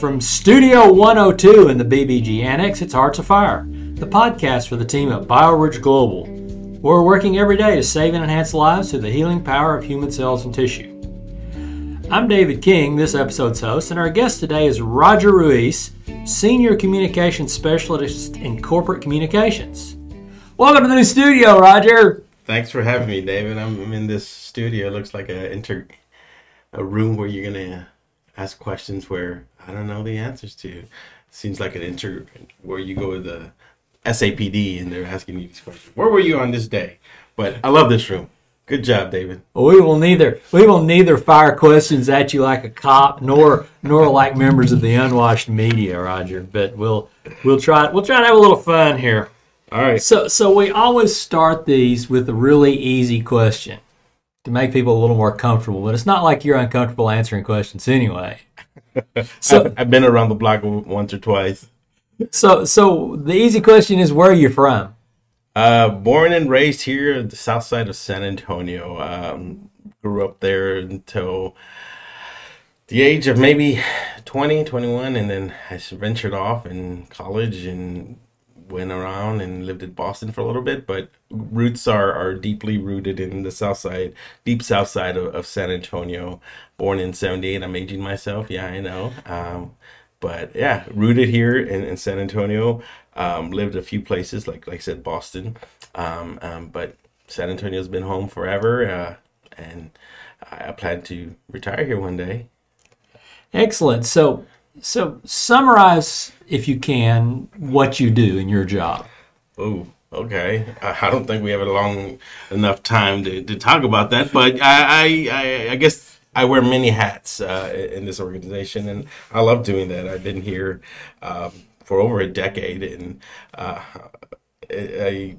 From Studio 102 in the BBG Annex, it's Hearts of Fire, the podcast for the team at BioBridge Global. We're working every day to save and enhance lives through the healing power of human cells and tissue. I'm David King, this episode's host, and our guest today is Roger Ruiz, Senior Communications Specialist in Corporate Communications. Welcome to the new studio, Roger. Thanks for having me, David. I'm in this studio. It looks like a inter a room where you're gonna ask questions where I don't know the answers to. Seems like an inter where you go to the SAPD and they're asking you these questions. Where were you on this day? But I love this room. Good job, David. We will neither we will neither fire questions at you like a cop nor nor like members of the unwashed media, Roger. But we'll we'll try we'll try to have a little fun here. All right. So so we always start these with a really easy question to make people a little more comfortable. But it's not like you're uncomfortable answering questions anyway. So I've, I've been around the block once or twice. So so the easy question is where are you from? Uh, born and raised here, the south side of San Antonio. Um, grew up there until the age of maybe 20, 21, and then I ventured off in college and went around and lived in Boston for a little bit, but roots are, are deeply rooted in the south side, deep south side of, of San Antonio. Born in 78, I'm aging myself. Yeah, I know. Um, but yeah, rooted here in, in San Antonio. Um, lived a few places, like like I said, Boston. Um, um, but San Antonio's been home forever, uh, and I, I plan to retire here one day. Excellent. So so summarize if you can what you do in your job. Oh, okay. I, don't think we have a long enough time to, to talk about that, but I, I, I guess I wear many hats uh, in this organization, and I love doing that. I've been here um, for over a decade, and uh, I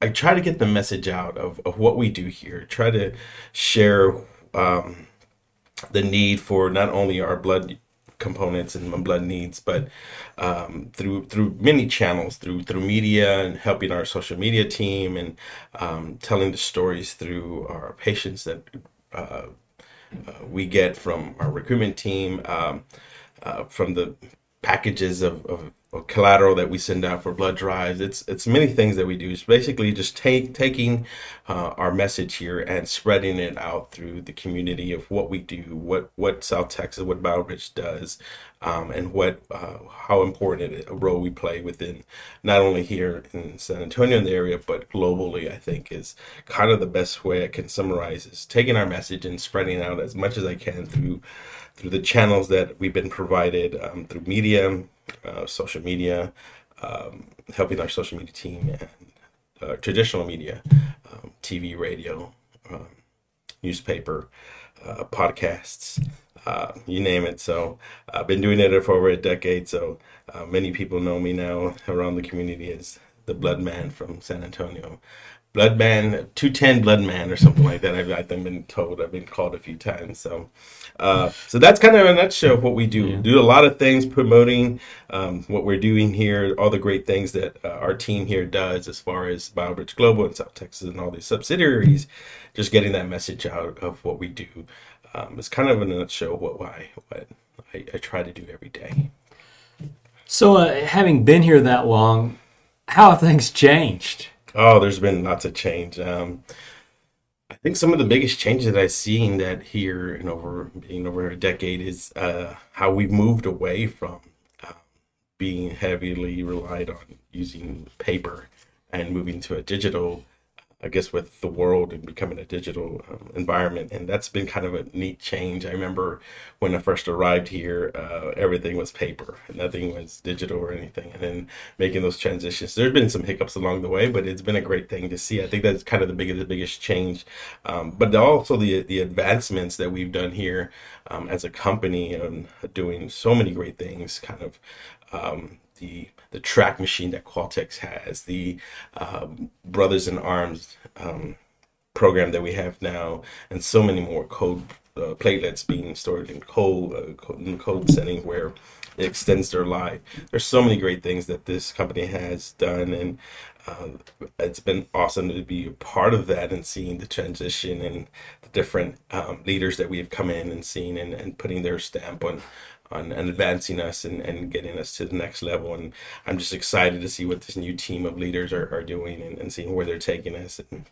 I try to get the message out of, of what we do here. Try to share um, the need for not only our blood components and blood needs, but um, through through many channels, through through media and helping our social media team and um, telling the stories through our patients that uh, uh, we get from our recruitment team, um, uh, from the packages of, of, of, collateral that we send out for blood drives. It's it's many things that we do. It's basically just take taking uh, our message here and spreading it out through the community of what we do, what what South Texas, what BioBridge does, um, and what uh, how important a role we play within not only here in San Antonio in the area, but globally. I think is kind of the best way I can summarize is taking our message and spreading out as much as I can through through the channels that we've been provided um, through media, uh, social media, um, helping our social media team and uh, traditional media, um, TV, radio, um, newspaper, uh, podcasts, uh, you name it. So I've been doing it for over a decade. So uh, many people know me now around the community as the Blood Man from San Antonio. Bloodman, 210 Bloodman or something like that. I've, I've been told, I've been called a few times. So, uh, so that's kind of a nutshell of what we do. Yeah. Do a lot of things promoting um, what we're doing here, all the great things that uh, our team here does as far as BioBridge Global and South Texas and all these subsidiaries, just getting that message out of what we do. Um, it's kind of in a nutshell what, why, what I, I try to do every day. So, uh, having been here that long, how have things changed? Oh, there's been lots of change. Um, I think some of the biggest changes that I've seen that here and over being over a decade is uh, how we've moved away from uh, being heavily relied on using paper and moving to a digital I guess with the world and becoming a digital um, environment, and that's been kind of a neat change. I remember when I first arrived here, uh, everything was paper, nothing was digital or anything, and then making those transitions. There's been some hiccups along the way, but it's been a great thing to see. I think that's kind of the biggest, the biggest change, um, but also the the advancements that we've done here um, as a company and doing so many great things, kind of um, the the track machine that Qualtex has, the um, Brothers in Arms um, program that we have now, and so many more code uh, platelets being stored in cold, uh, code, in code setting where it extends their life. There's so many great things that this company has done, and uh, it's been awesome to be a part of that and seeing the transition and the different um, leaders that we have come in and seen and, and putting their stamp on on, on advancing us and, and getting us to the next level. And I'm just excited to see what this new team of leaders are, are doing and, and seeing where they're taking us. And,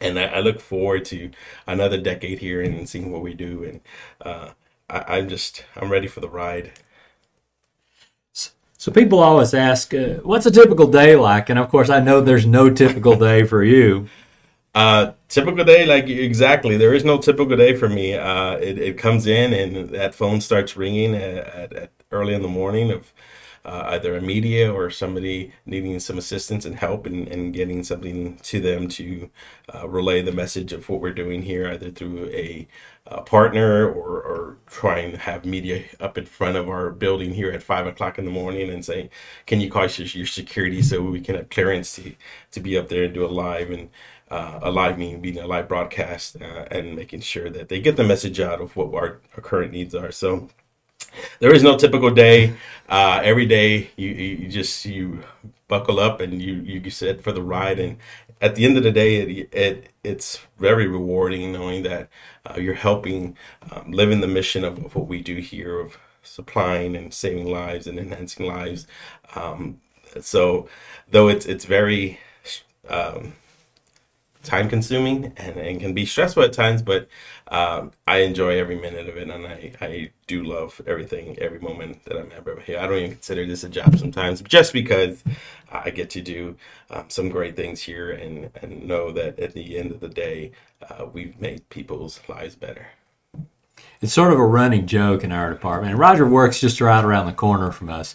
and I, I, look forward to another decade here and seeing what we do. And uh, I, I'm just I'm ready for the ride. So people always ask, uh, "What's a typical day like?" And of course, I know there's no typical day for you. Uh, typical day, like exactly. There is no typical day for me. Uh, it, it comes in and that phone starts ringing at, at, at early in the morning of uh, either a media or somebody needing some assistance and help and, and getting something to them to uh, relay the message of what we're doing here, either through a, a partner or, or trying to have media up in front of our building here at five o'clock in the morning and say, can you call your, your security so we can have clearance to, to be up there and do a live and uh, a live meeting, being a live broadcast, uh, and making sure that they get the message out of what our, our current needs are. So there is no typical day. Uh, every day you, you just you buckle up and you you set for the ride. And at the end of the day, it, it it's very rewarding knowing that uh, you're helping um, living the mission of, of, what we do here of supplying and saving lives and enhancing lives. Um, so though it's it's very um, time consuming and, and can be stressful at times, but um, I enjoy every minute of it, and I, I do love everything, every moment that I'm ever here. I don't even consider this a job sometimes, just because I get to do um, some great things here and, and know that at the end of the day, uh, we've made people's lives better. It's sort of a running joke in our department. Roger works just right around the corner from us.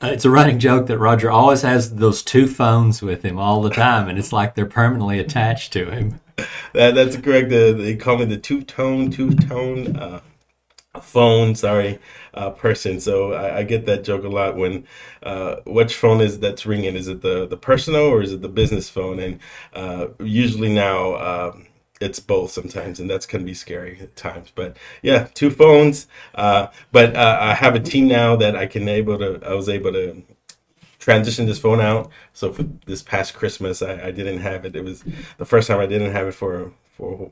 Uh, it's a running joke that Roger always has those two phones with him all the time, and it's like they're permanently attached to him. That that's correct. The, they call me the two tone, two tone uh, phone. Sorry, uh, person. So I, I, get that joke a lot. When uh, which phone is that's ringing? Is it the the personal or is it the business phone? And uh, usually now. It's both sometimes, and that's can be scary at times. But yeah, two phones. Uh, but uh, I have a team now that I can able to. I was able to transition this phone out. So for this past Christmas, I, I didn't have it. It was the first time I didn't have it for for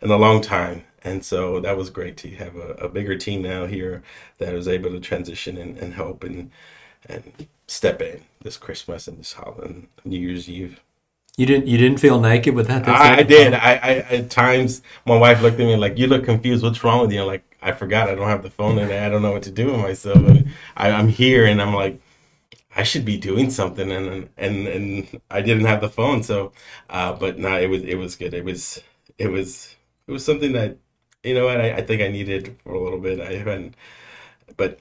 in a long time, and so that was great to have a, a bigger team now here that was able to transition and, and help and and step in this Christmas and this holiday New Year's Eve. You didn't. You didn't feel naked with that. I, I did. I, I, at times my wife looked at me like, "You look confused. What's wrong with you?" I'm like, "I forgot. I don't have the phone and I don't know what to do with myself." And I, I'm here, and I'm like, I should be doing something, and and and I didn't have the phone. So, uh, but no, it was it was good. It was it was it was something that you know I, I think I needed for a little bit. I haven't, but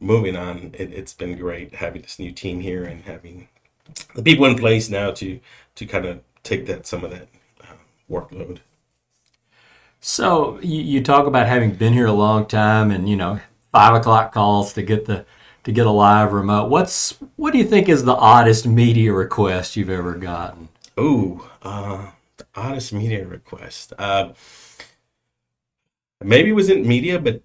moving on, it, it's been great having this new team here and having the people in place now to to kind of take that some of that uh, workload. So you, you talk about having been here a long time, and you know five o'clock calls to get the to get a live remote. What's what do you think is the oddest media request you've ever gotten? Ooh, uh, the oddest media request. Uh, maybe it wasn't media, but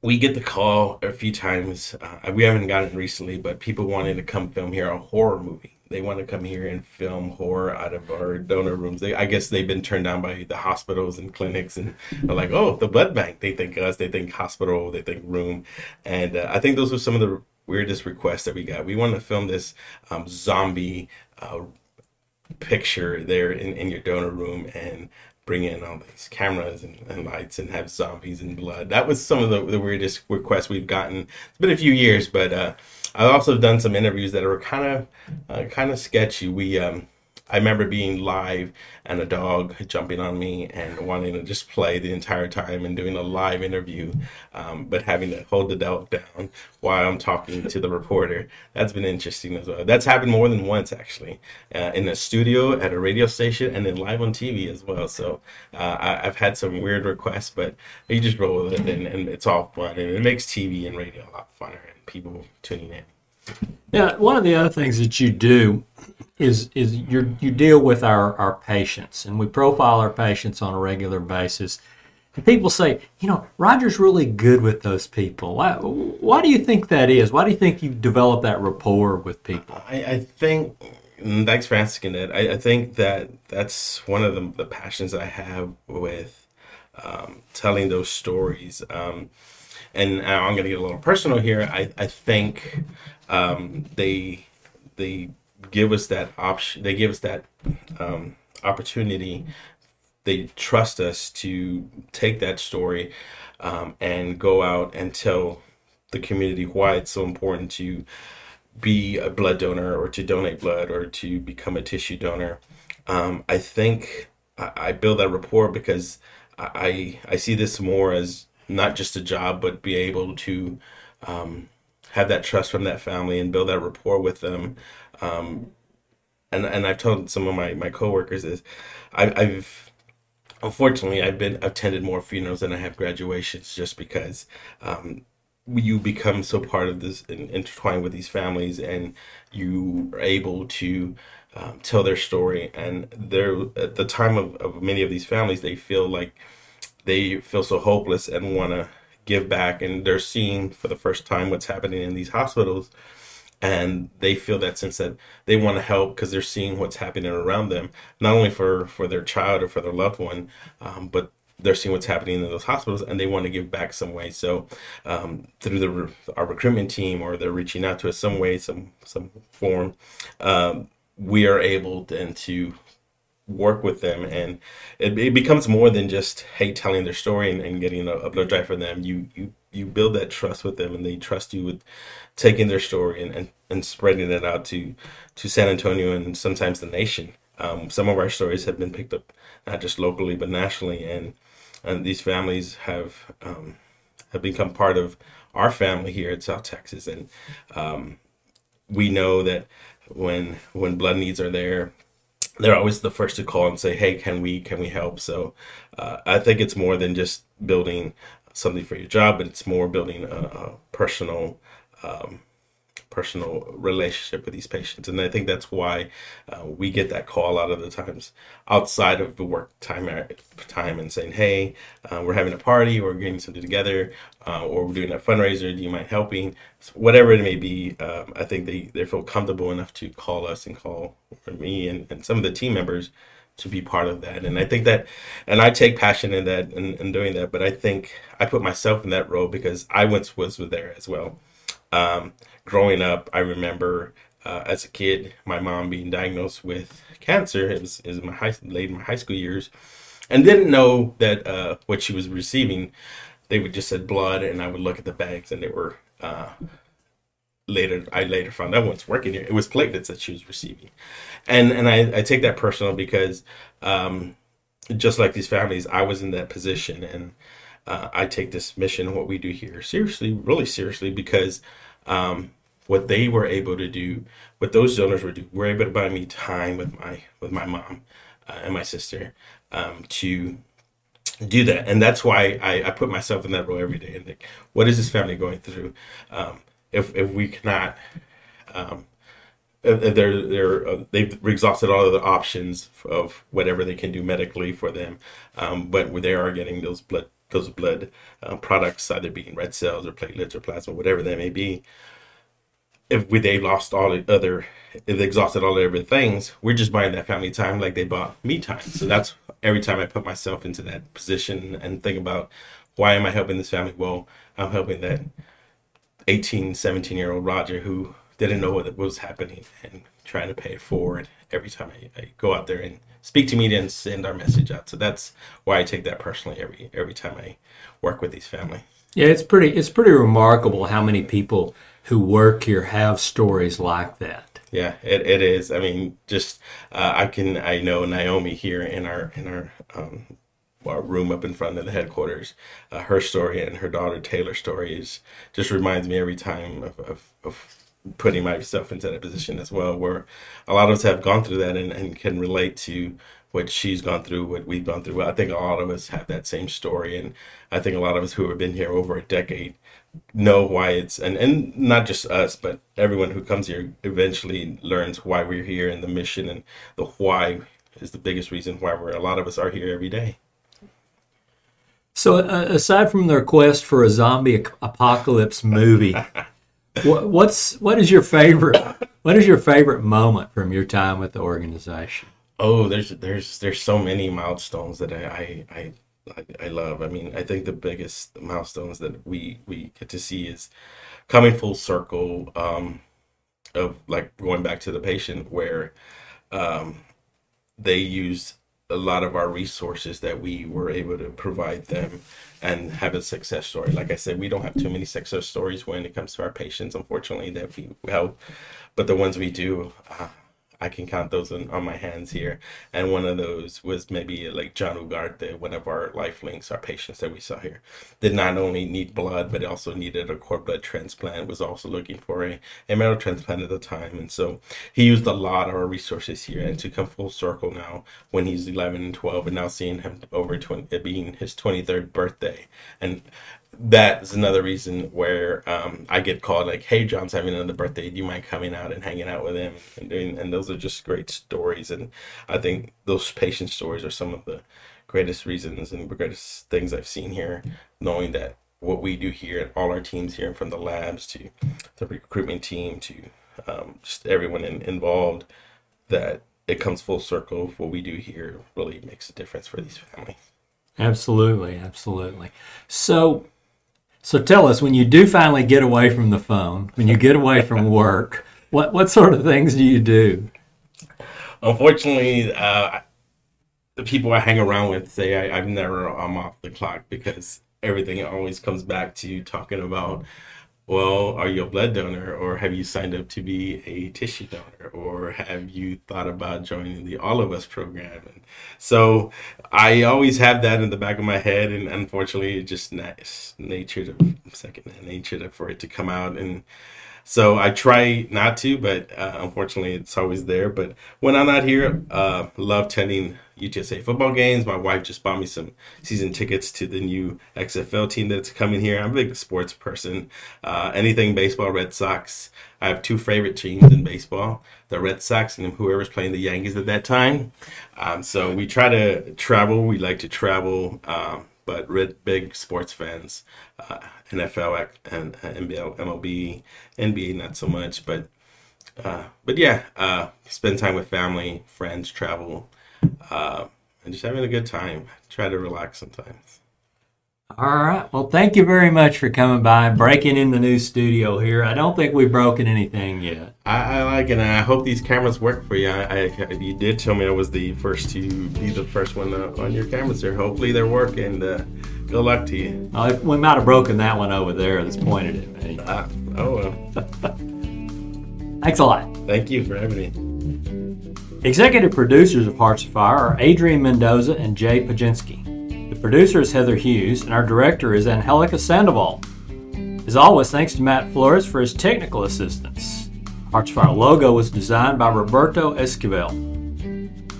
we get the call a few times. Uh, we haven't gotten it recently, but people wanted to come film here a horror movie. They want to come here and film horror out of our donor rooms. They, I guess they've been turned down by the hospitals and clinics, and they're like, "Oh, the blood bank." They think us. They think hospital. They think room, and uh, I think those were some of the weirdest requests that we got. We want to film this um, zombie uh, picture there in, in your donor room, and bring in all these cameras and, and, lights and have zombies and blood. That was some of the, the weirdest requests we've gotten. It's been a few years, but uh, I've also done some interviews that are kind of uh, kind of sketchy. We um, I remember being live and a dog jumping on me and wanting to just play the entire time and doing a live interview, um, but having to hold the dog down while I'm talking to the reporter. That's been interesting as well. That's happened more than once actually, uh, in a studio, at a radio station, and then live on TV as well. So uh, I, have had some weird requests, but you just roll with it and, and it's all fun and it makes TV and radio a lot funner and people tuning in. Yeah, one of the other things that you do is is you you deal with our our patients, and we profile our patients on a regular basis. And people say, you know, Roger's really good with those people. Why, why do you think that is? Why do you think you've developed that rapport with people? I, I think, thanks for asking it. I, I, think that that's one of the, the passions I have with um, telling those stories. Um, and I'm going to get a little personal here. I I think um, they they give us that option. They give us that um, opportunity. They trust us to take that story um, and go out and tell the community why it's so important to be a blood donor or to donate blood or to become a tissue donor. Um, I think I, I, build that rapport because I I see this more as not just a job, but be able to um, have that trust from that family and build that rapport with them. Um, and and I've told some of my my coworkers is I, I've unfortunately I've been attended more funerals than I have graduations just because um, you become so part of this and intertwined with these families and you are able to um, tell their story and they're at the time of, of many of these families they feel like they feel so hopeless and want to give back and they're seeing for the first time what's happening in these hospitals and they feel that sense that they want to help because they're seeing what's happening around them not only for for their child or for their loved one um, but they're seeing what's happening in those hospitals and they want to give back some way. So um, through the our recruitment team or they're reaching out to us some way some some form um, we are able then to work with them and it, it, becomes more than just hey telling their story and, and getting a, a, blood drive for them. You you you build that trust with them and they trust you with taking their story and, and, and spreading it out to to san antonio and sometimes the nation. Um, some of our stories have been picked up not just locally but nationally and and these families have um, have become part of our family here at south texas. And um, we know that when when blood needs are there they're always the first to call and say, "Hey, can we can we help?" So uh, I think it's more than just building something for your job, but it's more building a, a personal um, personal relationship with these patients. And I think that's why uh, we get that call a lot of the times outside of the work time uh, time and saying, "Hey, uh, we're having a party, we're getting something together, uh, or we're doing a fundraiser. Do you mind helping?" So whatever it may be, um, I think they, they feel comfortable enough to call us and call me and, and some of the team members to be part of that. And I think that, and I take passion in that and, in doing that. But I think I put myself in that role because I once was there as well. Um, growing up, I remember uh, as a kid, my mom being diagnosed with cancer. It was, it was my high, late in my high school years, and didn't know that uh, what she was receiving. They would just said blood, and I would look at the bags, and they were. Uh, later, I later found out once working here, it was platelets that she was receiving, and and I, I take that personal because, um, just like these families, I was in that position, and uh, I take this mission, what we do here, seriously, really seriously, because um, what they were able to do, what those donors were do, were able to buy me time with my with my mom uh, and my sister um, to do that, and that's why I, I, put myself in that role every day. And think, what is this family going through? Um, if if we cannot, um, if they're they're uh, they've exhausted all of the options of whatever they can do medically for them, um, but they are getting those blood those blood uh, products, either being red cells or platelets or plasma, whatever that may be if we, they lost all the other, if they exhausted all the other things, we're just buying that family time like they bought me time. So that's every time I put myself into that position and think about why am I helping this family? Well, I'm helping that 18, 17 year old Roger who didn't know what was happening and trying to pay it forward every time I, I go out there and speak to media and send our message out. So that's why I take that personally every every time I work with these families. Yeah, it's pretty it's pretty remarkable how many people who work here have stories like that. Yeah, it, it is. I mean, just uh, I can I know Naomi here in our in our um, our room up in front of the headquarters. Uh, her story and her daughter Taylor's story is just reminds me every time of, of, of putting myself into that position as well, where a lot of us have gone through that and, and can relate to what she's gone through, what we've gone through. I think a lot of us have that same story, and I think a lot of us who have been here over a decade know why it's and and not just us but everyone who comes here eventually learns why we're here and the mission and the why is the biggest reason why we're a lot of us are here every day so uh, aside from the request for a zombie apocalypse movie what, what's what is your favorite what is your favorite moment from your time with the organization oh there's there's there's so many milestones that i i, I I, love. I mean, I think the biggest milestones that we we get to see is coming full circle um, of like going back to the patient where um, they use a lot of our resources that we were able to provide them and have a success story. Like I said, we don't have too many success stories when it comes to our patients, unfortunately, that we help. But the ones we do, uh, I can count those on, on my hands here. And one of those was maybe like John Ugarte, one of our life links, our patients that we saw here, did not only need blood, but also needed a cord blood transplant, was also looking for a, a marrow transplant at the time. And so he used a lot of our resources here. And to come full circle now, when he's 11 and 12, and now seeing him over 20, it being his 23rd birthday. And that's another reason where um, I get called like, "Hey, John's having another birthday. Do you mind coming out and hanging out with him?" And doing, and those are just great stories. And I think those patient stories are some of the greatest reasons and the greatest things I've seen here. Knowing that what we do here, and all our teams here, from the labs to the recruitment team to um, just everyone in, involved, that it comes full circle. What we do here really makes a difference for these families. Absolutely, absolutely. So so tell us, when you do finally get away from the phone, when you get away from work, what what sort of things do you do? Unfortunately, uh, the people I hang around with say I, I'm never I'm off the clock because everything always comes back to talking about well, are you a blood donor or have you signed up to be a tissue donor or have you thought about joining the All of Us program? And so I always have that in the back of my head. And unfortunately, it's just nice nature to second nature to, for it to come out. And so I try not to, but uh, unfortunately, it's always there. But when I'm not here, uh, love tending UTSA football games. My wife just bought me some season tickets to the new XFL team that's coming here. I'm a big sports person. Uh, anything baseball, Red Sox. I have two favorite teams in baseball: the Red Sox and whoever's playing the Yankees at that time. Um, so we try to travel. We like to travel. Um, but red, big sports fans, uh, NFL and NBL, MLB, NBA, not so much. But uh, but yeah, uh, spend time with family, friends, travel, uh, and just having a good time. Try to relax sometimes. All right. Well, thank you very much for coming by and breaking in the new studio here. I don't think we've broken anything yet. I, I like it, and I hope these cameras work for you. I, I, you did tell me I was the first to be the first one on your cameras here. Hopefully, they're working. Uh, good luck to you. Uh, we might have broken that one over there that's pointed at me. Uh, oh well. Thanks a lot. Thank you for having me. Executive producers of Hearts of Fire are Adrian Mendoza and Jay Pajinski. The producer is Heather Hughes, and our director is Angelica Sandoval. As always, thanks to Matt Flores for his technical assistance. Hearts of Fire logo was designed by Roberto Esquivel.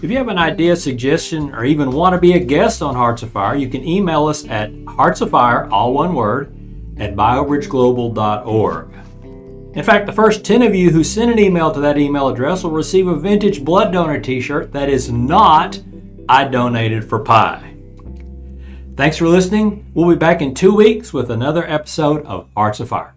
If you have an idea, suggestion, or even want to be a guest on Hearts of Fire, you can email us at heartsoffire, all one word, at biobridgeglobal.org. In fact, the first 10 of you who send an email to that email address will receive a vintage blood donor t shirt that is not I donated for pie. Thanks for listening. We'll be back in two weeks with another episode of Hearts of Fire.